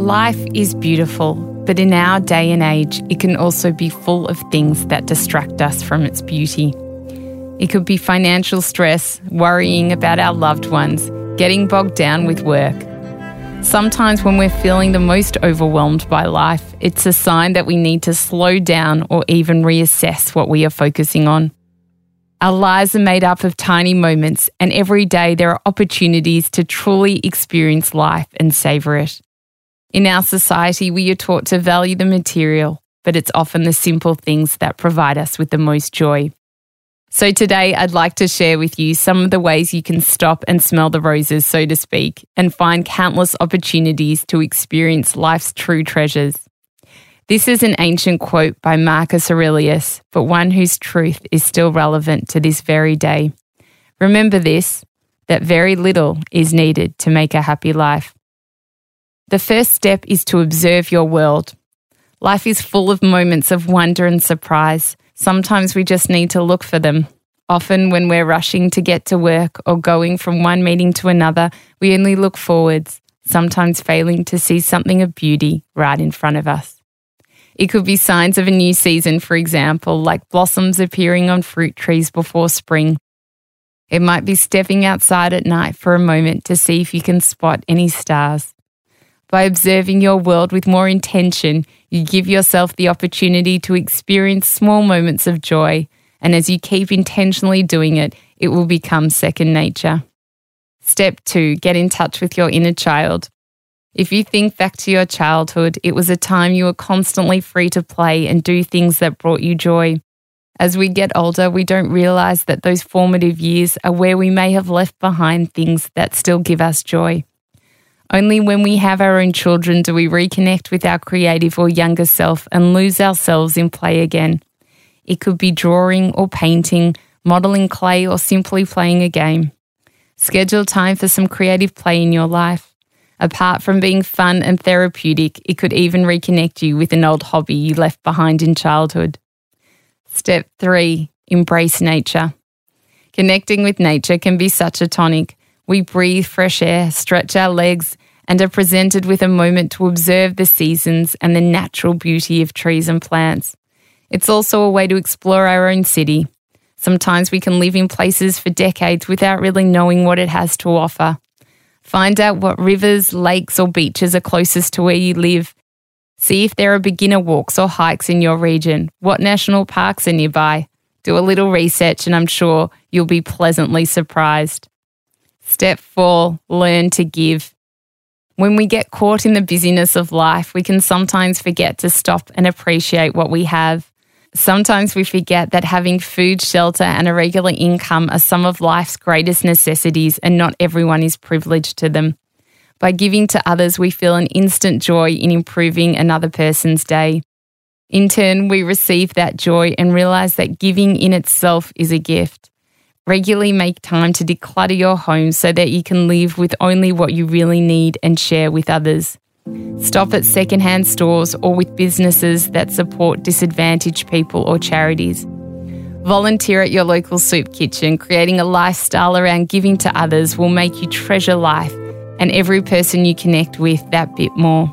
Life is beautiful, but in our day and age, it can also be full of things that distract us from its beauty. It could be financial stress, worrying about our loved ones, getting bogged down with work. Sometimes, when we're feeling the most overwhelmed by life, it's a sign that we need to slow down or even reassess what we are focusing on. Our lives are made up of tiny moments, and every day there are opportunities to truly experience life and savour it. In our society, we are taught to value the material, but it's often the simple things that provide us with the most joy. So, today I'd like to share with you some of the ways you can stop and smell the roses, so to speak, and find countless opportunities to experience life's true treasures. This is an ancient quote by Marcus Aurelius, but one whose truth is still relevant to this very day. Remember this that very little is needed to make a happy life. The first step is to observe your world. Life is full of moments of wonder and surprise. Sometimes we just need to look for them. Often, when we're rushing to get to work or going from one meeting to another, we only look forwards, sometimes failing to see something of beauty right in front of us. It could be signs of a new season, for example, like blossoms appearing on fruit trees before spring. It might be stepping outside at night for a moment to see if you can spot any stars. By observing your world with more intention, you give yourself the opportunity to experience small moments of joy. And as you keep intentionally doing it, it will become second nature. Step two, get in touch with your inner child. If you think back to your childhood, it was a time you were constantly free to play and do things that brought you joy. As we get older, we don't realize that those formative years are where we may have left behind things that still give us joy. Only when we have our own children do we reconnect with our creative or younger self and lose ourselves in play again. It could be drawing or painting, modelling clay, or simply playing a game. Schedule time for some creative play in your life. Apart from being fun and therapeutic, it could even reconnect you with an old hobby you left behind in childhood. Step three, embrace nature. Connecting with nature can be such a tonic. We breathe fresh air, stretch our legs, and are presented with a moment to observe the seasons and the natural beauty of trees and plants. It's also a way to explore our own city. Sometimes we can live in places for decades without really knowing what it has to offer. Find out what rivers, lakes, or beaches are closest to where you live. See if there are beginner walks or hikes in your region, what national parks are nearby. Do a little research, and I'm sure you'll be pleasantly surprised. Step four, learn to give. When we get caught in the busyness of life, we can sometimes forget to stop and appreciate what we have. Sometimes we forget that having food, shelter, and a regular income are some of life's greatest necessities, and not everyone is privileged to them. By giving to others, we feel an instant joy in improving another person's day. In turn, we receive that joy and realize that giving in itself is a gift. Regularly make time to declutter your home so that you can live with only what you really need and share with others. Stop at secondhand stores or with businesses that support disadvantaged people or charities. Volunteer at your local soup kitchen. Creating a lifestyle around giving to others will make you treasure life and every person you connect with that bit more.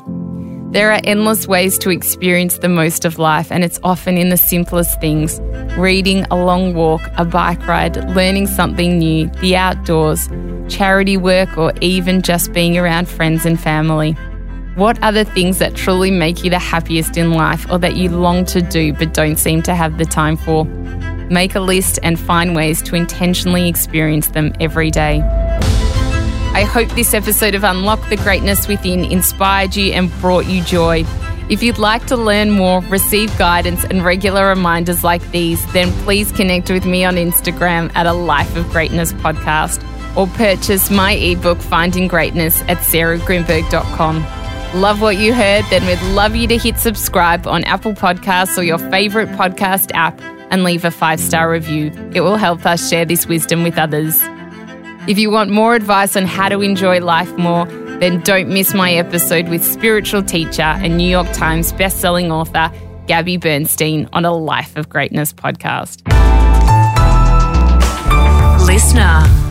There are endless ways to experience the most of life, and it's often in the simplest things reading, a long walk, a bike ride, learning something new, the outdoors, charity work, or even just being around friends and family. What are the things that truly make you the happiest in life or that you long to do but don't seem to have the time for? Make a list and find ways to intentionally experience them every day. I hope this episode of Unlock the Greatness Within inspired you and brought you joy. If you'd like to learn more, receive guidance, and regular reminders like these, then please connect with me on Instagram at a Life of Greatness podcast or purchase my ebook, Finding Greatness, at sarahgrynberg.com. Love what you heard? Then we'd love you to hit subscribe on Apple Podcasts or your favourite podcast app and leave a five star review. It will help us share this wisdom with others. If you want more advice on how to enjoy life more, then don't miss my episode with spiritual teacher and New York Times bestselling author Gabby Bernstein on a Life of Greatness podcast. Listener.